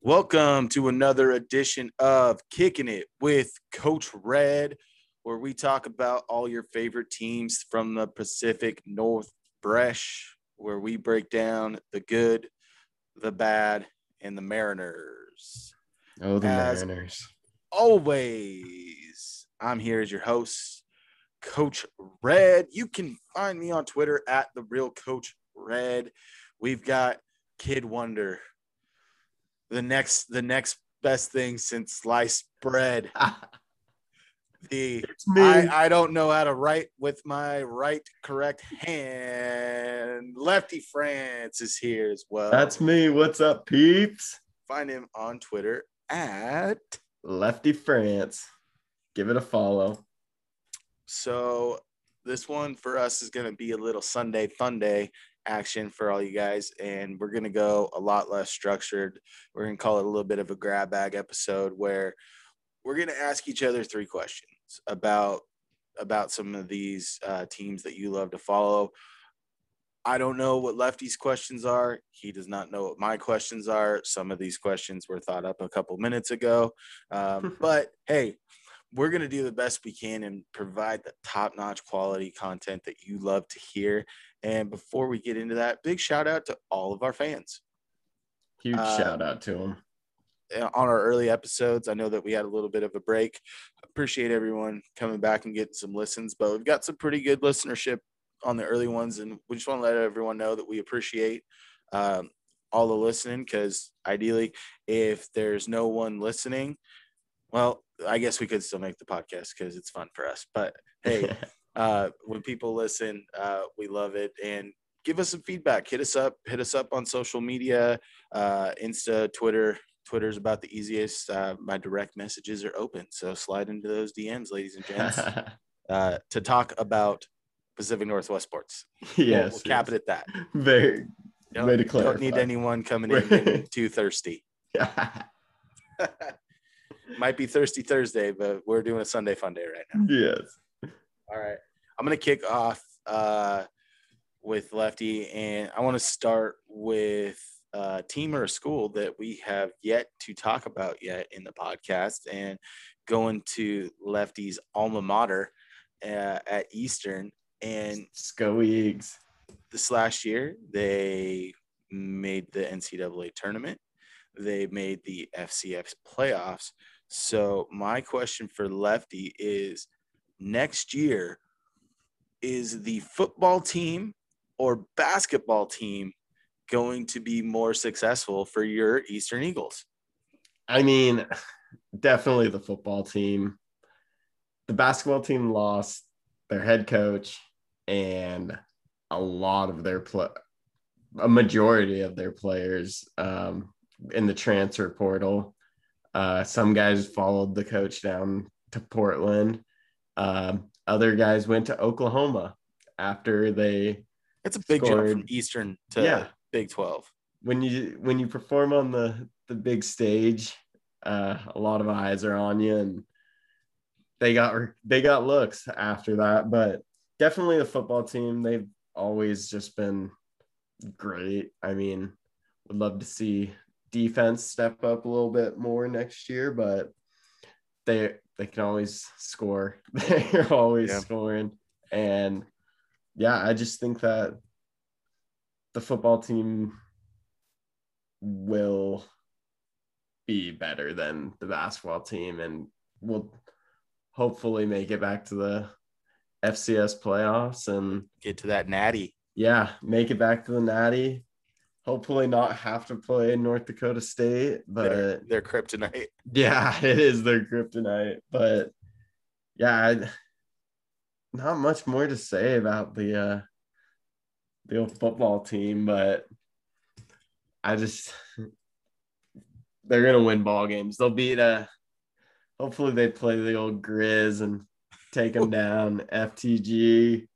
Welcome to another edition of Kicking It with Coach Red, where we talk about all your favorite teams from the Pacific Northwest, where we break down the good, the bad, and the Mariners. Oh, the As- Mariners. Always, I'm here as your host, Coach Red. You can find me on Twitter at the real Coach Red. We've got Kid Wonder, the next the next best thing since sliced bread. The. I, I don't know how to write with my right correct hand. Lefty France is here as well. That's me. What's up, peeps? find him on Twitter at Lefty France. Give it a follow. so this one for us is gonna be a little Sunday fun day action for all you guys, and we're gonna go a lot less structured. We're gonna call it a little bit of a grab bag episode where we're gonna ask each other three questions about about some of these uh, teams that you love to follow. I don't know what Lefty's questions are. He does not know what my questions are. Some of these questions were thought up a couple minutes ago. Um, but hey, we're going to do the best we can and provide the top notch quality content that you love to hear. And before we get into that, big shout out to all of our fans Huge Uh, shout out to uh, on our early episodes. I know that we had a little bit of a break. Appreciate everyone coming back and getting some listens, but we've got some pretty good listenership on the early ones, and we just want to let everyone know that we appreciate um, all the listening. Because ideally, if there's no one listening, well, I guess we could still make the podcast because it's fun for us. But hey, uh, when people listen, uh, we love it. And give us some feedback. Hit us up. Hit us up on social media, uh, Insta, Twitter. Twitter's about the easiest. Uh, my direct messages are open, so slide into those DMs, ladies and gents, uh, to talk about Pacific Northwest sports. We'll- yes. we'll, cap it at that. Very. Way to don't need anyone coming in too thirsty. Might be thirsty Thursday, but we're doing a Sunday fun day right now. yes. All right. I'm going to kick off uh, with Lefty, and I want to start with a team or a school that we have yet to talk about yet in the podcast, and going to Lefty's alma mater uh, at Eastern. And Scoeags. This last year, they made the NCAA tournament. They made the FCS playoffs. So my question for Lefty is next year is the football team or basketball team going to be more successful for your Eastern Eagles? I mean, definitely the football team. The basketball team lost their head coach and a lot of their play, a majority of their players um, in the transfer portal. Uh, some guys followed the coach down to Portland. Um, other guys went to Oklahoma after they It's a big jump from Eastern to Yeah. Big 12. when you when you perform on the the big stage uh a lot of eyes are on you and they got they got looks after that but definitely the football team. They've always just been great. I mean would love to see defense step up a little bit more next year but they they can always score. They're always Yeah. scoring. And yeah i just think that the football team will be better than the basketball team and will hopefully make it back to the FCS playoffs and Get to that natty. yeah, make it back to the Natty. Hopefully not have to play North Dakota State, but Their, their kryptonite. yeah, it is their kryptonite. But yeah, I, not much more to say about the uh the old football team, but I just they're gonna win ball games. They'll beat uh hopefully they play the old Grizz and take them down. FTG.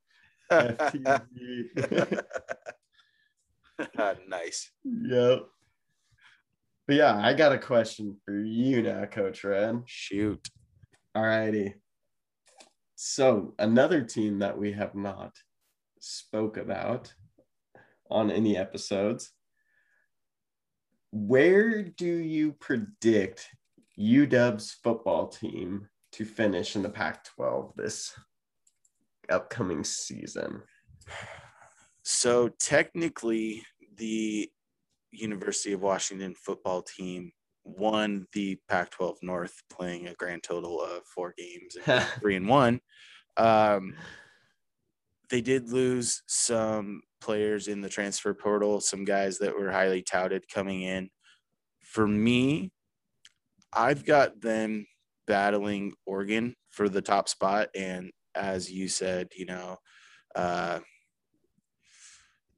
FTG. nice. yep. But yeah, I got a question for you now, Coach Red. Shoot. All righty. So another team that we have not spoke about on any episodes. Where do you predict UW's football team to finish in the Pac 12 this upcoming season? So, technically, the University of Washington football team won the Pac 12 North, playing a grand total of four games, three and one. Um, they did lose some players in the transfer portal, some guys that were highly touted coming in. For me, I've got them battling Oregon for the top spot. And as you said, you know, uh,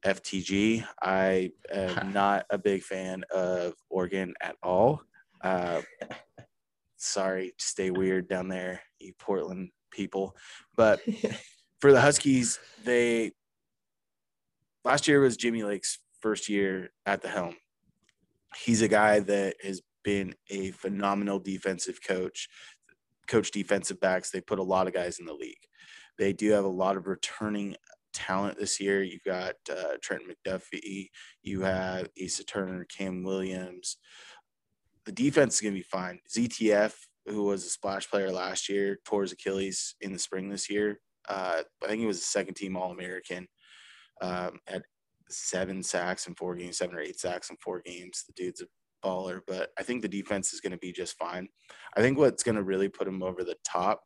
FTG, I am not a big fan of Oregon at all. Uh, sorry, stay weird down there, you Portland people. But for the Huskies, they last year was Jimmy Lake's first year at the helm. He's a guy that has been a phenomenal defensive coach, coach defensive backs. They put a lot of guys in the league. They do have a lot of returning talent this year. You've got uh, Trent McDuffie, you have Asa Turner, Cam Williams. The defense is going to be fine. ZTF, who was a splash player last year, tore his Achilles in the spring this year. Uh, I think he was a second team All American um, at seven sacks in four games, seven or eight sacks in four games. The dude's a baller, but I think the defense is going to be just fine. I think what's going to really put him over the top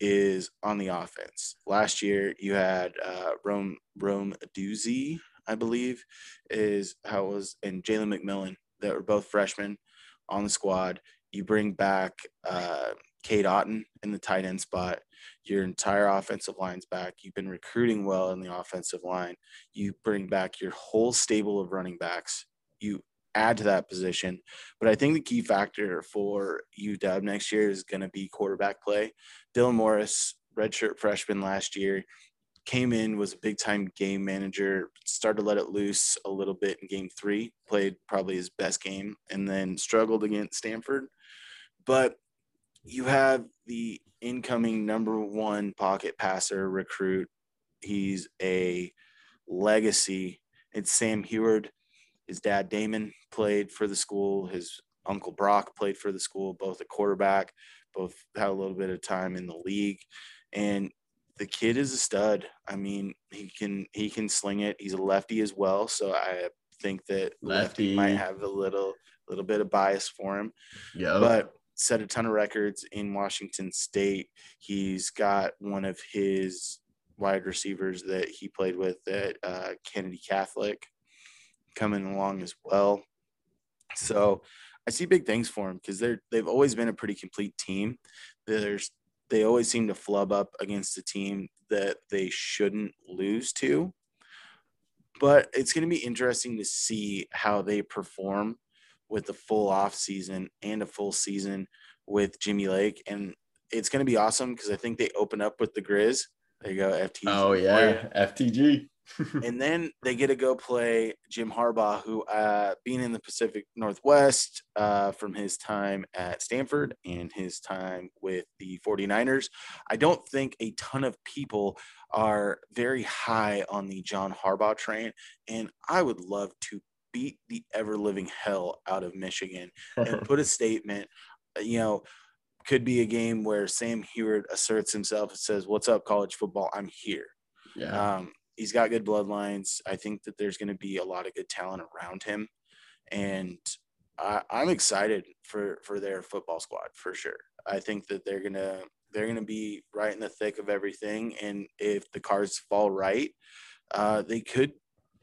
is on the offense. Last year, you had uh, Rome Rome Doozy, I believe, is how it was, and Jalen McMillan that were both freshmen on the squad. You bring back uh, Cade Otton in the tight end spot. Your entire offensive line's back. You've been recruiting well in the offensive line. You bring back your whole stable of running backs. You add to that position. But I think the key factor for UW next year is going to be quarterback play. Dylan Morris, redshirt freshman last year, came in, was a big time game manager, started to let it loose a little bit in game three, played probably his best game, and then struggled against Stanford. But you have the incoming number one pocket passer recruit. He's a legacy. It's Sam Huard. His dad, Damon, played for the school. His uncle Brock played for the school, both a quarterback, both had a little bit of time in the league. And the kid is a stud. I mean, he can he can sling it. He's a lefty as well, so I think that lefty, lefty might have a little little bit of bias for him. Yeah. But set a ton of records in Washington State. He's got one of his wide receivers that he played with at uh, Kennedy Catholic coming along as well. So I see big things for them because they're they've always been a pretty complete team. There's they always seem to flub up against a team that they shouldn't lose to. But it's going to be interesting to see how they perform with the full off season and a full season with Jimmy Lake. And it's going to be awesome because I think they open up with the Grizz. There you go, FTG. Oh, yeah, FTG. and then they get to go play Jim Harbaugh, who, uh, being in the Pacific Northwest uh, from his time at Stanford and his time with the 49ers, I don't think a ton of people are very high on the John Harbaugh train. And I would love to beat the ever living hell out of Michigan and put a statement, you know, could be a game where Sam Huard asserts himself and says, What's up, college football? I'm here. Yeah. Um, he's got good bloodlines. I think that there's going to be a lot of good talent around him. And I, I'm excited for, for their football squad for sure. I think that they're to, they're to be right in the thick of everything. And if the cards fall right, uh, they could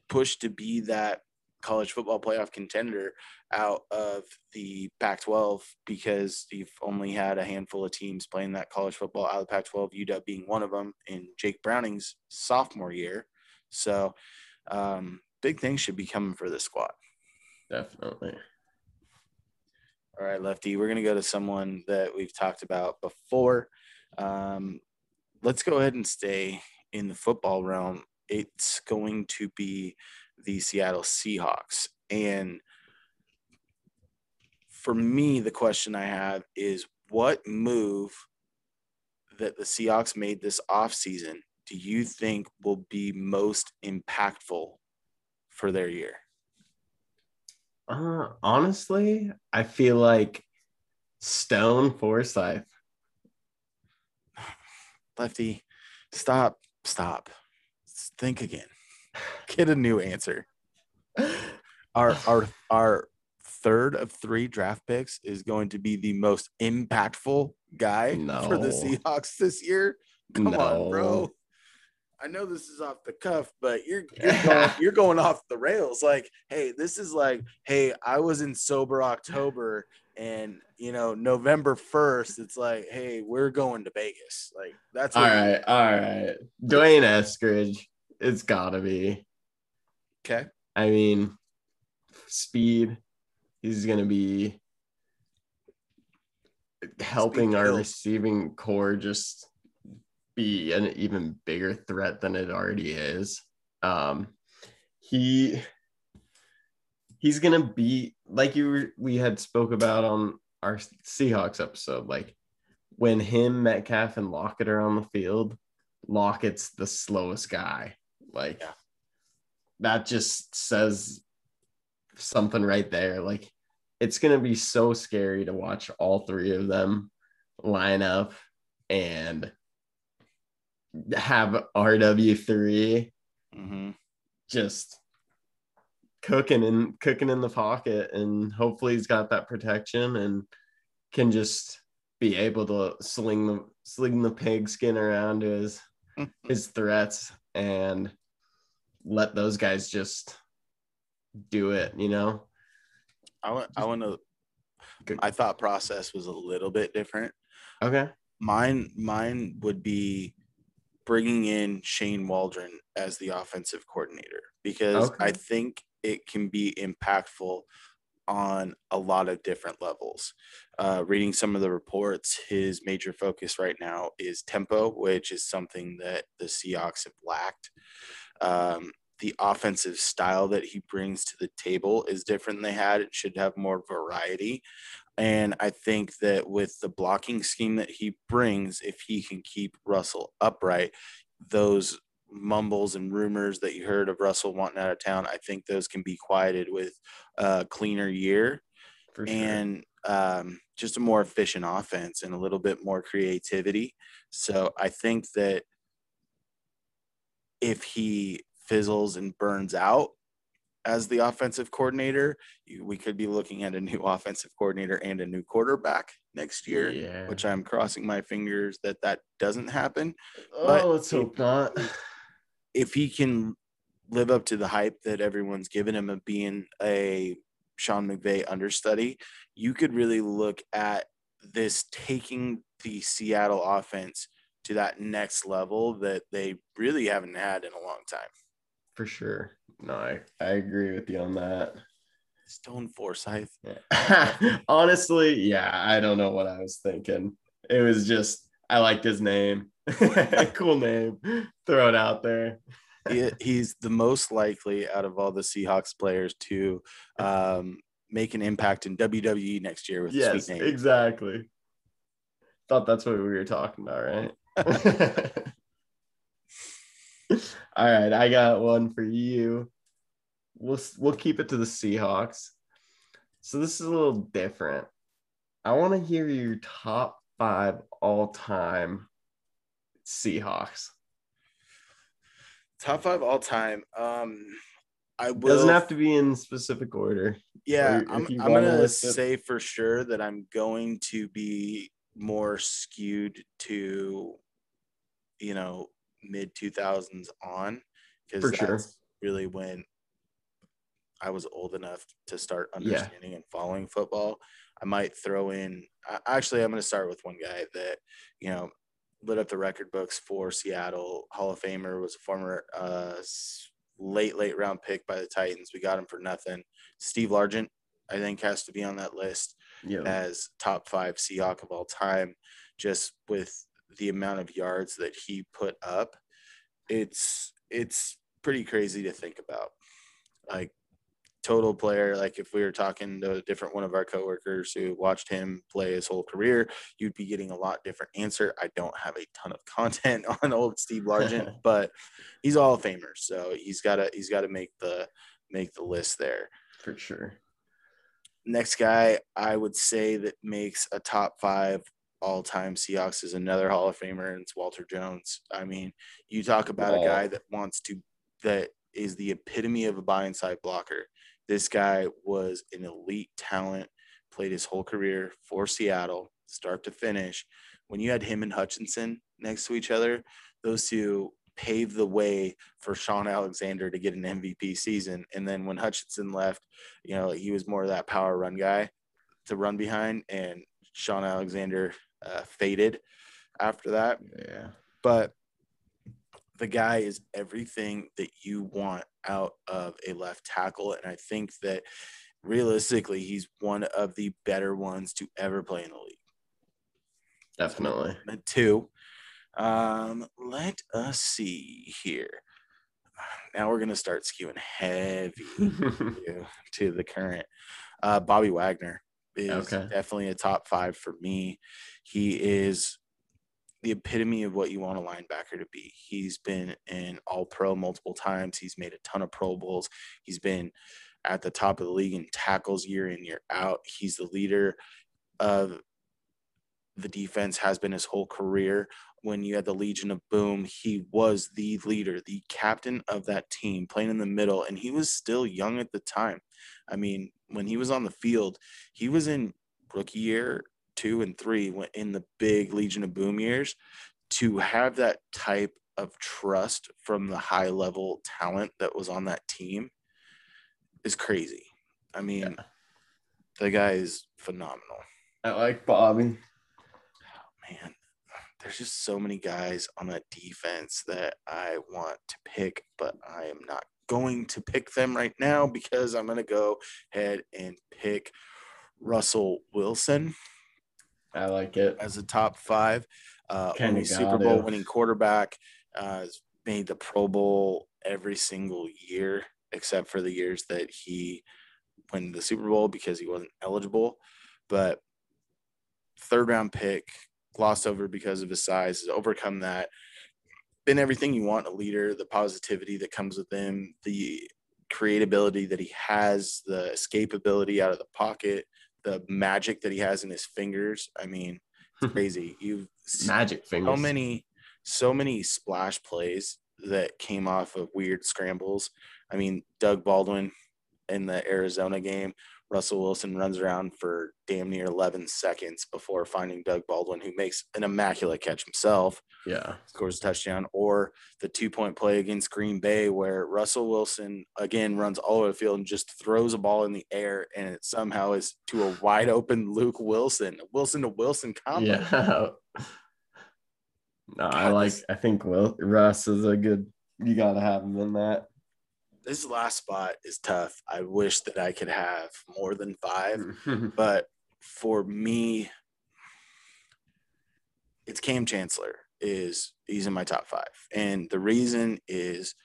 push to be that college football playoff contender out of the Pac 12 because you've only had a handful of teams playing that college football out of the Pac 12, UW being one of them in Jake Browning's sophomore year. So, um, big things should be coming for this squad. Definitely. All right, Lefty, we're going to go to someone that we've talked about before. Um, let's go ahead and stay in the football realm. It's going to be the Seattle Seahawks. And for me, the question I have is what move that the Seahawks made this offseason do you think will be most impactful for their year? Uh, honestly, I feel like Stone Forsythe. Lefty, stop, stop. Think again. Get a new answer. Our our our third of three draft picks is going to be the most impactful guy for the Seahawks this year. Come on, bro. I know this is off the cuff, but you're you're going, you're going off the rails. Like, hey, this is like, hey, I was in sober October, and you know, November first, it's like, hey, we're going to Vegas. Like, that's All right, all right. D'Wayne Eskridge, it's gotta be. Okay, I mean, speed. He's gonna be helping our receiving core just be an even bigger threat than it already is. Um, he he's gonna be like you were, we had spoke about on our Seahawks episode. Like when him, Metcalf, and Lockett are on the field, Lockett's the slowest guy. Like Yeah. that just says something right there. Like it's gonna be so scary to watch all three of them line up and have RW3 Mhm. just cooking and cooking in the pocket and hopefully he's got that protection and can just be able to sling the sling the pigskin around his his threats and let those guys just do it, you know? I want I want to. My thought process was a little bit different. Okay. Mine mine would be bringing in Shane Waldron as the offensive coordinator because I think it can be impactful on a lot of different levels. Uh, reading some of the reports, his major focus right now is tempo, which is something that the Seahawks have lacked. Um, the offensive style that he brings to the table is different than they had. It should have more variety. And I think that with the blocking scheme that he brings, if he can keep Russell upright, those mumbles and rumors that you heard of Russell wanting out of town, I think those can be quieted with a cleaner year For sure. and um, just a more efficient offense and a little bit more creativity. So I think that if he fizzles and burns out as the offensive coordinator, we could be looking at a new offensive coordinator and a new quarterback next year. yeah. Which I'm crossing my fingers that that doesn't happen. oh, but let's hope not. If he can live up to the hype that everyone's given him of being a Sean McVay understudy, you could really look at this taking the Seattle offense to that next level that they really haven't had in a long time. For sure. No, I, I agree with you on that. Stone Forsythe. Honestly, yeah, I don't know what I was thinking. It was just I liked his name. cool name. Throw it out there. he, he's the most likely out of all the Seahawks players to um, make an impact in WWE next year with a Yes, sweet name. exactly. Thought that's what we were talking about, right? All right, I got one for you. We'll we'll keep it to the Seahawks. So this is a little different. I want to hear your top five all-time Seahawks. Top five all time. Um, I will. Doesn't have to be in specific order. Yeah, or I'm, I'm gonna list it. say for sure that I'm going to be more skewed to, you know, mid 2000s on because that's sure. really when I was old enough to start Yeah. understanding and following football. I might throw in. Actually, I'm going to start with one guy that you know lit up the record books for Seattle. Hall of Famer was a former uh, late late round pick by the Titans. We got him for nothing. Steve Largent, I think, has to be on that list Yeah. as top five Seahawk of all time, just with the amount of yards that he put up. It's it's pretty crazy to think about. Like total player, like if we were talking to a different one of our coworkers who watched him play his whole career, you'd be getting a lot different answer. I don't have a ton of content on old Steve Largent, but he's all famer, so he's gotta he's gotta make the make the list there for sure. Next guy I would say that makes a top five all time Seahawks is another Hall of Famer, and it's Walter Jones. I mean, you talk about a guy that wants to that is the epitome of a buy inside blocker. This guy was an elite talent, played his whole career for Seattle, start to finish. When you had him and Hutchinson next to each other, those two paved the way for Shaun Alexander to get an MVP season. And then when Hutchinson left, you know, he was more of that power run guy to run behind, and Shaun Alexander uh, faded after that. Yeah. But the guy is everything that you want out of a left tackle. And I think that realistically, he's one of the better ones to ever play in the league. Definitely. And two, um, let us see here. Now we're going to start skewing heavy to, to, the current. Uh, Bobby Wagner is okay. definitely a top five for me. He is the epitome of what you want a linebacker to be. He's been an all pro multiple times. He's made a ton of Pro Bowls. He's been at the top of the league in tackles year in, year out. He's the leader of the defense, has been his whole career. When you had the Legion of Boom, he was the leader, the captain of that team, playing in the middle, and he was still young at the time. I mean, when he was on the field, he was in rookie year two and three went in the big Legion of Boom years to have that type of trust from the high level talent that was on that team is crazy. I mean, yeah. the guy is phenomenal. I like Bobby. Oh, man, there's just so many guys on that defense that I want to pick, but I am not going to pick them right now because I'm going to go ahead and pick Russell Wilson. I like it as a top five. Uh, only Super Bowl winning quarterback. Uh, has made the Pro Bowl every single year except for the years that he won the Super Bowl because he wasn't eligible. But third round pick, glossed over because of his size, has overcome that. Been everything you want a leader, the positivity that comes with him, the creatability that he has, the escapability out of the pocket, the magic that he has in his fingers. I mean, it's hmm. crazy. You've magic fingers. So many, so many splash plays that came off of weird scrambles. I mean, Doug Baldwin in the Arizona game, Russell Wilson runs around for damn near 11 seconds before finding Doug Baldwin, who makes an immaculate catch himself. Yeah. Scores a touchdown. Or the two point play against Green Bay, where Russell Wilson again runs all over the field and just throws a ball in the air, and it somehow is to a wide open Luke Wilson, Wilson to Wilson combo. Yeah. No, God, I like, I think Will Russ is a good, you got to have him in that this last spot is tough. I wish that I could have more than five, but for me, it's Kam Chancellor is he's in my top five, and the reason is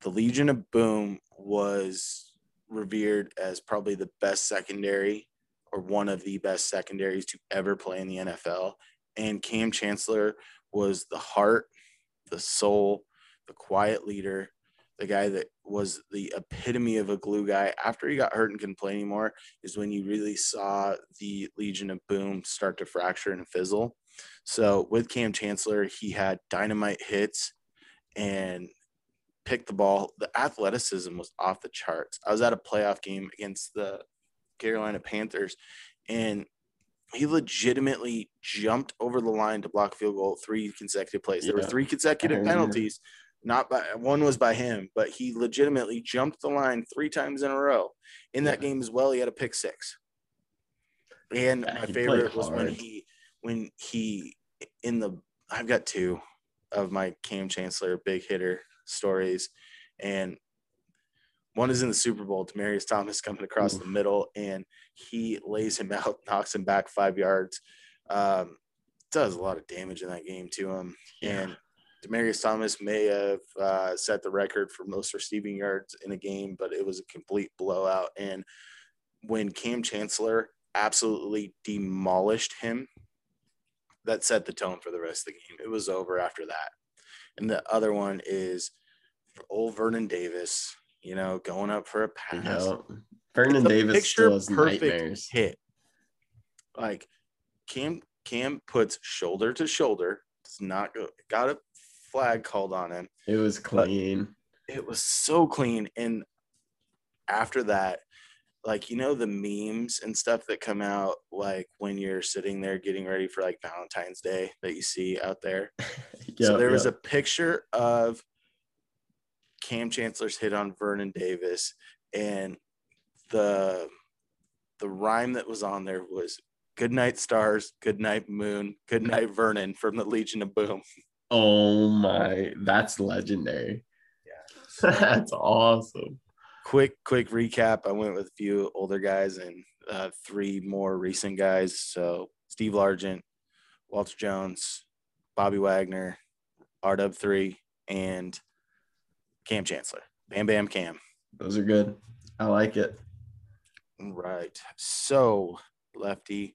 the Legion of Boom was revered as probably the best secondary or one of the best secondaries to ever play in the NFL, and Kam Chancellor was the heart, the soul, the quiet leader the guy that was the epitome of a glue guy after he got hurt and couldn't play anymore is when you really saw the Legion of Boom start to fracture and fizzle. So with Kam Chancellor, he had dynamite hits and picked the ball. The athleticism was off the charts. I was at a playoff game against the Carolina Panthers and he legitimately jumped over the line to block field goal three consecutive plays. There were three consecutive penalties not by one was by him, but he legitimately jumped the line three times in a row. In that yeah. game as well, he had a pick six. And yeah, my favorite was when he when he in the I've got two of my Kam Chancellor big hitter stories, and one is in the Super Bowl. Demaryius Thomas coming across Ooh. the middle, and he lays him out, knocks him back five yards. Um, does a lot of damage in that game to him, yeah. and Demaryius Thomas may have uh, set the record for most receiving yards in a game, but it was a complete blowout. And when Kam Chancellor absolutely demolished him, that set the tone for the rest of the game. It was over after that. And the other one is old Vernon Davis, you know, going up for a pass. Yeah. Vernon Davis still has nightmares. hit. Like Cam Cam puts shoulder to shoulder. Does not go got a flag called on him. It was clean. It was so clean. And after that, like you know the memes and stuff that come out like when you're sitting there getting ready for like Valentine's Day that you see out there. yep, so there was a picture of Kam Chancellor's hit on Vernon Davis and the the rhyme that was on there was good night stars, good night moon, good night Vernon from the Legion of Boom. Oh my, that's legendary. Yeah. that's awesome. Quick quick recap. I went with a few older guys and uh, three more recent guys. So steve largent walter jones bobby wagner rw3 and Kam chancellor. Bam bam cam. Those are good. I like it. Right. So lefty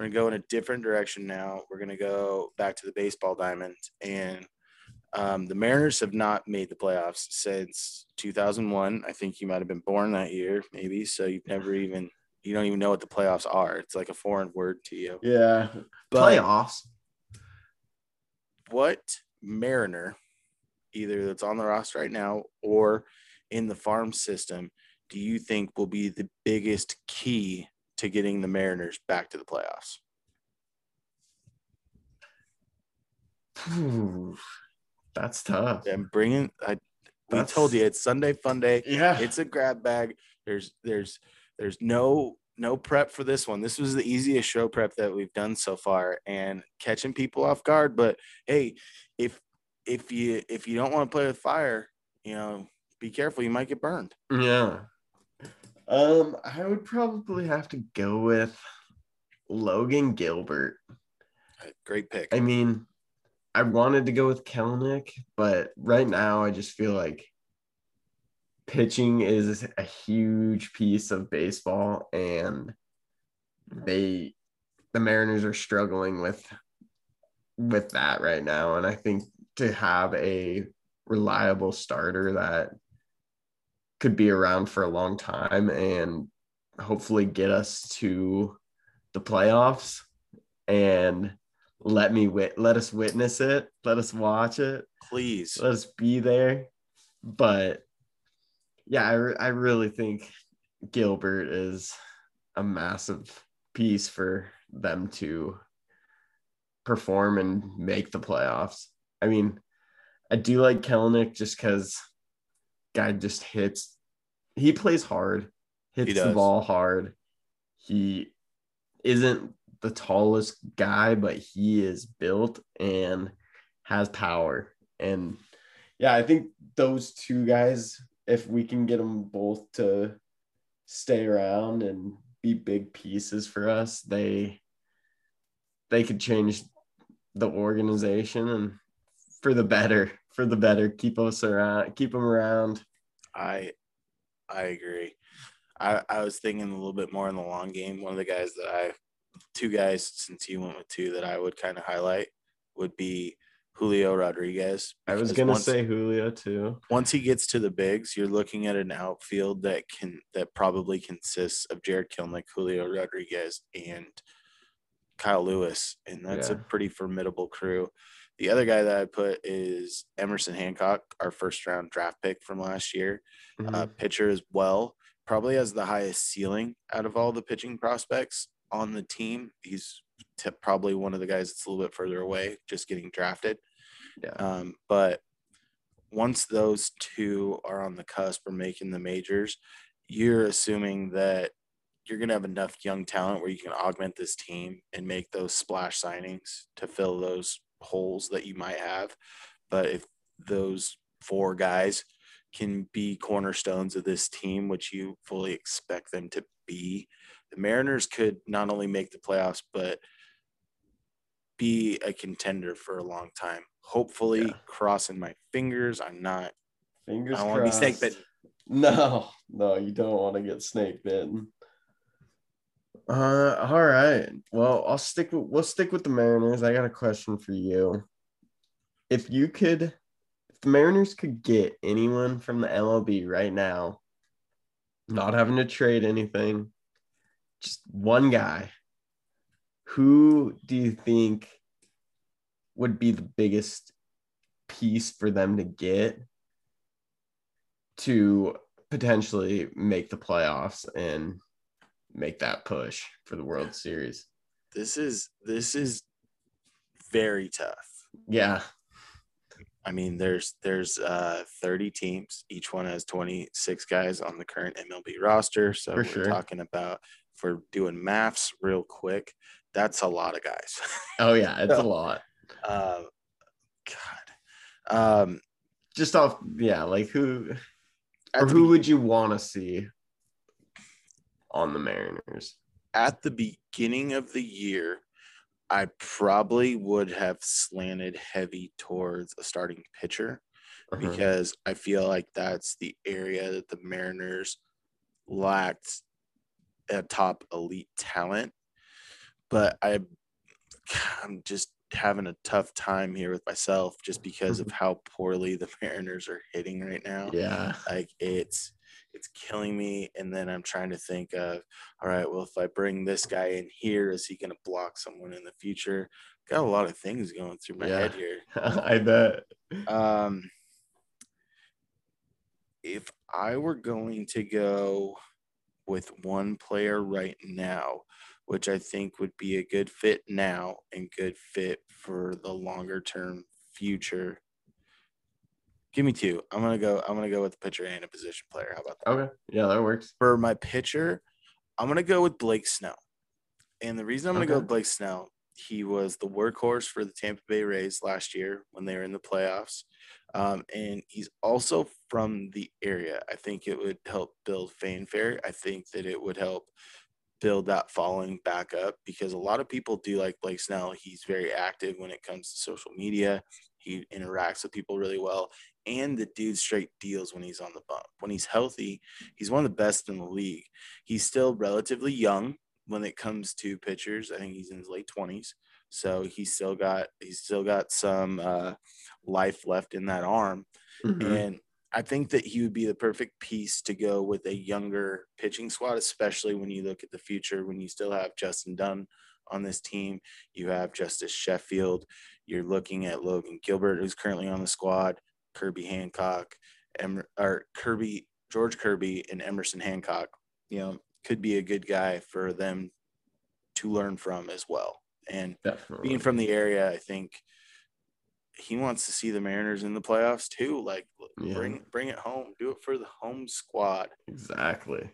we're going to go in a different direction now we're going to go back to the baseball diamond and um, the Mariners have not made the playoffs since 2001. I think you might have been born that year, maybe. So you've never even you don't even know what the playoffs are. It's like a foreign word to you. Yeah, but playoffs. What Mariner, either that's on the roster right now or in the farm system, do you think will be the biggest key to getting the Mariners back to the playoffs? That's tough. And bringing, I we That's, told you it's Sunday Fun Day. Yeah, it's a grab bag. There's there's there's no no prep for this one. This was the easiest show prep that we've done so far, and catching people off guard. But hey, if if you if you don't want to play with fire, you know, be careful. You might get burned. Yeah. Um, I would probably have to go with Logan Gilbert. Great pick. I mean, I wanted to go with Kelenic, but right now I just feel like pitching is a huge piece of baseball and they the Mariners are struggling with with that right now and I think to have a reliable starter that could be around for a long time and hopefully get us to the playoffs and let me wit let us witness it let us watch it please. let us be there. But yeah i, re- I really think gilbert is a massive piece for them to perform and make the playoffs. I mean i do like Kelenic just because guy just hits he plays hard hits the ball hard. He isn't the tallest guy, but he is built and has power. And yeah, I think those two guys, if we can get them both to stay around and be big pieces for us, they they could change the organization and for the better, for the better, keep us around, keep them around. I I agree. I, I was thinking a little bit more in the long game. One of the guys that I two guys, since you went with two, that I would kind of highlight would be Julio Rodriguez. I was gonna once, say Julio too. Once he gets to the bigs, you're looking at an outfield that can that probably consists of Jarred Kelenic, Julio Rodriguez, and Kyle Lewis, and that's yeah. a pretty formidable crew. The other guy that I put is Emerson Hancock, our first round draft pick from last year. Mm-hmm. Uh, pitcher as well, probably has the highest ceiling out of all the pitching prospects on the team. He's t- probably one of the guys that's a little bit further away, just getting drafted. Yeah. Um, but once those two are on the cusp or making the majors, you're assuming that you're going to have enough young talent where you can augment this team and make those splash signings to fill those holes that you might have. But if those four guys can be cornerstones of this team, which you fully expect them to be, the Mariners could not only make the playoffs, but be a contender for a long time. Hopefully, Yeah. crossing my fingers. I'm not. Fingers I don't want to be snake bitten. No, no, you don't want to get snake bitten. Uh, all right. Well, I'll stick with we'll stick with the Mariners. I got a question for you. If you could, if the Mariners could get anyone from the MLB right now, not having to trade anything, just one guy, who do you think would be the biggest piece for them to get to potentially make the playoffs and make that push for the World Series. This is this is very tough. Yeah. I mean, there's there's uh 30 teams. Each one has 26 guys on the current MLB roster. So For we're sure. talking about for doing maths real quick. That's a lot of guys. Oh yeah, it's a lot. uh, God. Um, Just off yeah, like who or who would you want to see on the Mariners? at the beginning of the year, I probably would have slanted heavy towards a starting pitcher Uh-huh. because I feel like that's the area that the Mariners lacked a top elite talent. But I, I'm just having a tough time here with myself just because of how poorly the Mariners are hitting right now yeah. like it's it's killing me and then i'm trying to think of all right well if i bring this guy in here is he going to block someone in the future got a lot of things going through my Yeah. head here I bet. um if i were going to go with one player right now which i think would be a good fit now and good fit for the longer term future give me two i'm gonna go i'm gonna go with the pitcher and a position player how about that Okay. Yeah, that works. for my pitcher, I'm gonna go with Blake Snell. And the reason I'm gonna go with Blake Snell, he was the workhorse for the Tampa Bay Rays last year when they were in the playoffs. Um, and he's also from the area. I think it would help build fanfare. I think that it would help build that following back up because a lot of people do like Blake Snell. He's very active when it comes to social media. He interacts with people really well. And the dude straight deals when he's on the bump. When he's healthy, he's one of the best in the league. He's still relatively young when it comes to pitchers. I think he's in his late twenties, so he's still got he's still got some uh, life left in that arm. Mhm. And I think that he would be the perfect piece to go with a younger pitching squad, especially when you look at the future. When you still have Justin Dunn on this team, you have Justus Sheffield. You're looking at Logan Gilbert, who's currently on the squad. Kirby Hancock, em- or Kirby George Kirby and Emerson Hancock, you know, could be a good guy for them to learn from as well. And Definitely. being from the area, I think he wants to see the Mariners in the playoffs too. Like Yeah. bring bring it home, do it for the home squad. exactly.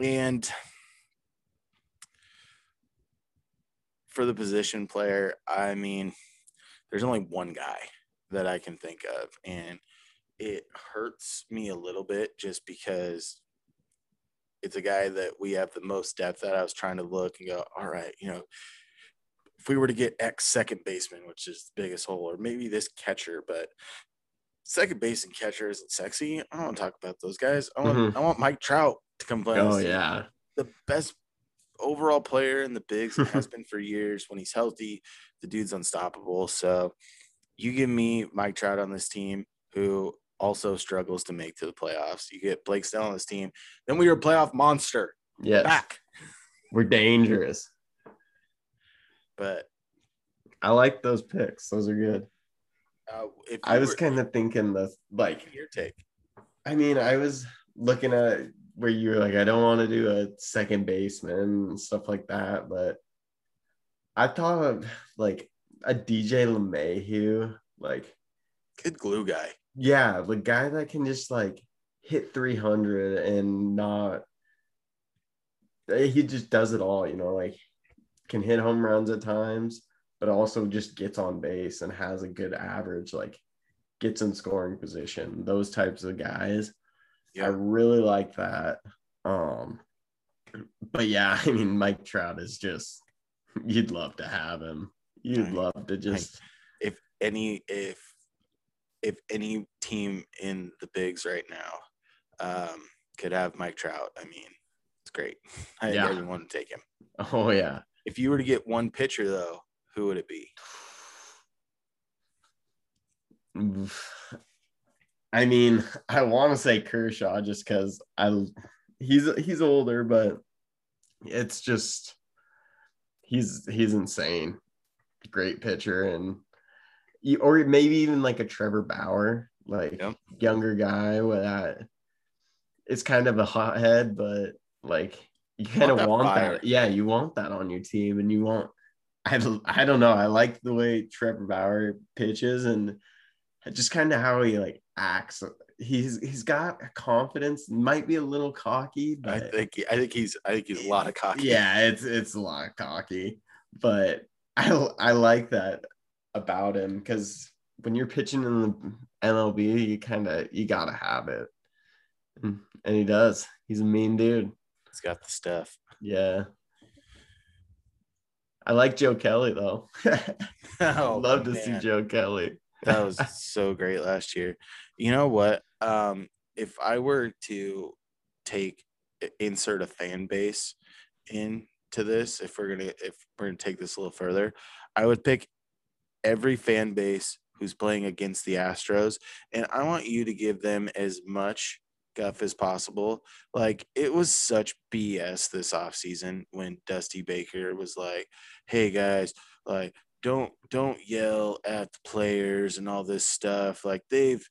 And for the position player, I mean, there's only one guy that I can think of, and it hurts me a little bit just because it's a guy that we have the most depth at. I was trying to look and go, all right, you know, if we were to get X second baseman, which is the biggest hole, or maybe this catcher, but second base and catcher isn't sexy. I don't want to talk about those guys. I want Mhm. I want Mike Trout to come play. Oh yeah. the best overall player in the bigs has been for years. When he's healthy, the dude's unstoppable. So you give me Mike Trout on this team, who also struggles to make to the playoffs. You get Blake Snell on this team, then we are a playoff monster Yes. back. We're dangerous. But I like those picks. Those are good. uh, if I was kind of thinking the like your take. I mean, I was looking at where you were like, I don't want to do a second baseman and stuff like that, but I thought of like a DJ LeMahieu, like Good glue guy. yeah, the guy that can just like hit 300 and not he just does it all, you know, like can hit home runs at times, but also just gets on base and has a good average, like gets in scoring position. Those types of guys. Yeah. I really like that. Um but yeah, I mean Mike Trout is just you'd love to have him. You'd I- love to just if any if if any team in the bigs right now um could have Mike Trout, I mean, it's great. I Yeah. everyone would take him. oh yeah. If you were to get one pitcher though, who would it be? I mean, I want to say Kershaw just because I he's he's older, but it's just he's he's insane. Great pitcher and you, or maybe even like a Trevor Bauer, like Yep. younger guy with that. It's kind of a hothead, but like you kind of want fire. that. Yeah, you want that on your team, and you want. I don't, I don't know. I like the way Trevor Bauer pitches and just kind of how he like acts. He's he's got confidence. Might be a little cocky, but I think I think he's I think he's a lot of cocky. yeah, it's it's a lot of cocky, but I I like that about him because when you're pitching in the MLB, you kind of you gotta have it, and, he does. He's a mean dude. he's got the stuff. Yeah. I like Joe Kelly though. Oh, Love to see. Joe Kelly. That was so great last year. You know what? Um, if I were to take insert a fan base into this, if we're gonna if we're gonna take this a little further, I would pick every fan base who's playing against the Astros, and I want you to give them as much guff as possible. Like it was such BS this offseason when Dusty Baker was like, Hey guys, like don't don't yell at the players and all this stuff like they've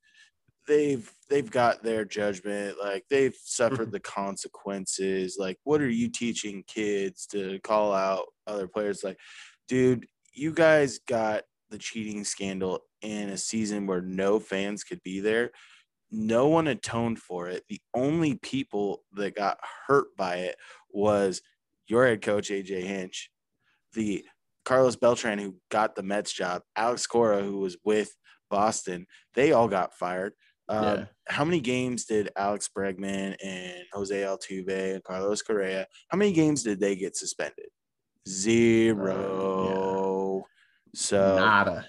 they've they've got their judgment like they've suffered mm-hmm. the consequences. Like what are you teaching kids to call out other players? Like dude you guys got the cheating scandal in a season where no fans could be there. No one atoned for it. The only people that got hurt by it was your head coach aj hinch the Carlos Beltran, who got the Mets job, Alex Cora, who was with Boston, they all got fired. Um, Yeah. How many games did Alex Bregman and Jose Altuve and Carlos Correa? How many games did they get suspended? Zero. So Nada.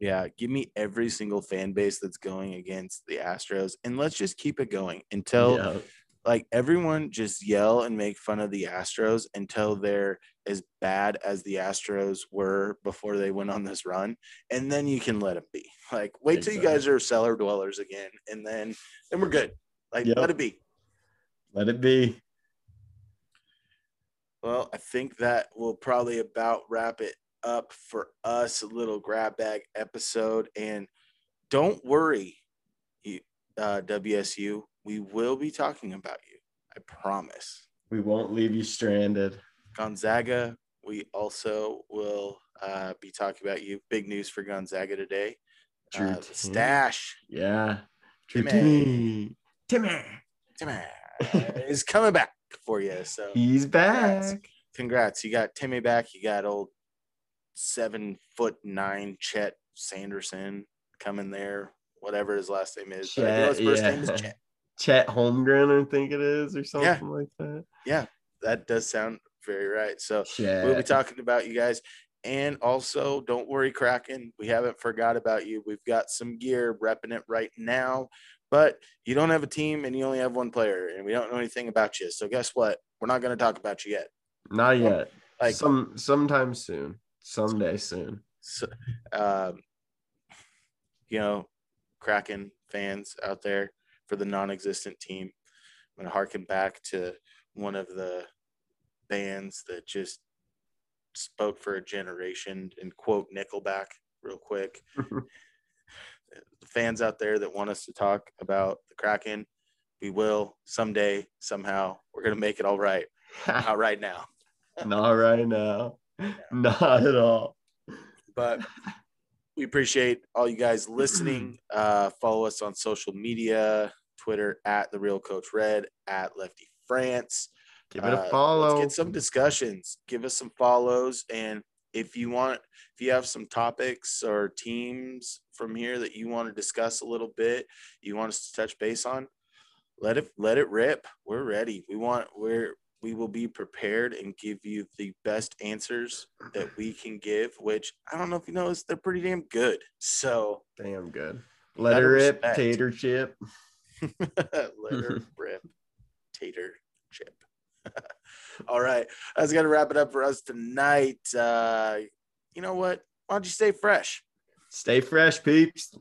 yeah, give me every single fan base that's going against the Astros, and let's just keep it going until Yeah. like everyone just yell and make fun of the Astros until they're as bad as the Astros were before they went on this run, and then you can let them be. Like, wait till you guys are cellar dwellers again, and then then we're good. Like, Yep. let it be. Let it be. Well, I think that will probably about wrap it up for us. A little grab bag episode, and don't worry, you, uh, WSU, we will be talking about you. I promise. We won't leave you stranded. Gonzaga, we also will uh, be talking about you. Big news for Gonzaga today. Drew Uh, stash Yeah. Drew Timme. Timme. Timme is coming back for you. So He's back. congrats. You got Timme back. You got old seven foot nine Chet Sanderson coming there. Whatever his last name is. His Chet, first yeah. name is Chet. Chet Holmgren, I think it is, or something like that. Yeah, that does sound very right. So Chet. We'll be talking about you guys. And also, don't worry, Kraken. We haven't forgot about you. We've got some gear repping it right now, but you don't have a team and you only have one player, and we don't know anything about you. So, guess what? We're not going to talk about you yet. Not yet. Like, Some sometime soon. Someday soon. so, um, you know, Kraken fans out there for the non existent team, I'm going to harken back to one of the bands that just spoke for a generation and quote Nickelback real quick. the fans out there that want us to talk about the Kraken, we will someday, somehow. We're going to make it all right. Not right now. Not right now. Not at all. but we appreciate all you guys listening. Uh, follow us on social media Twitter at the real coach red at lefty france Give it a Uh, follow. let's get some discussions give us some follows and if you want if you have some topics or teams from here that you want to discuss a little bit you want us to touch base on let it let it rip we're ready we want we're we will be prepared and give you the best answers that we can give, which I don't know if you noticed, they're pretty damn good. So damn good. Let her rip, respect. tater chip. let her rip, tater chip. All right. That's going to wrap it up for us tonight. Uh, you know what? Why don't you stay fresh? Stay fresh, peeps.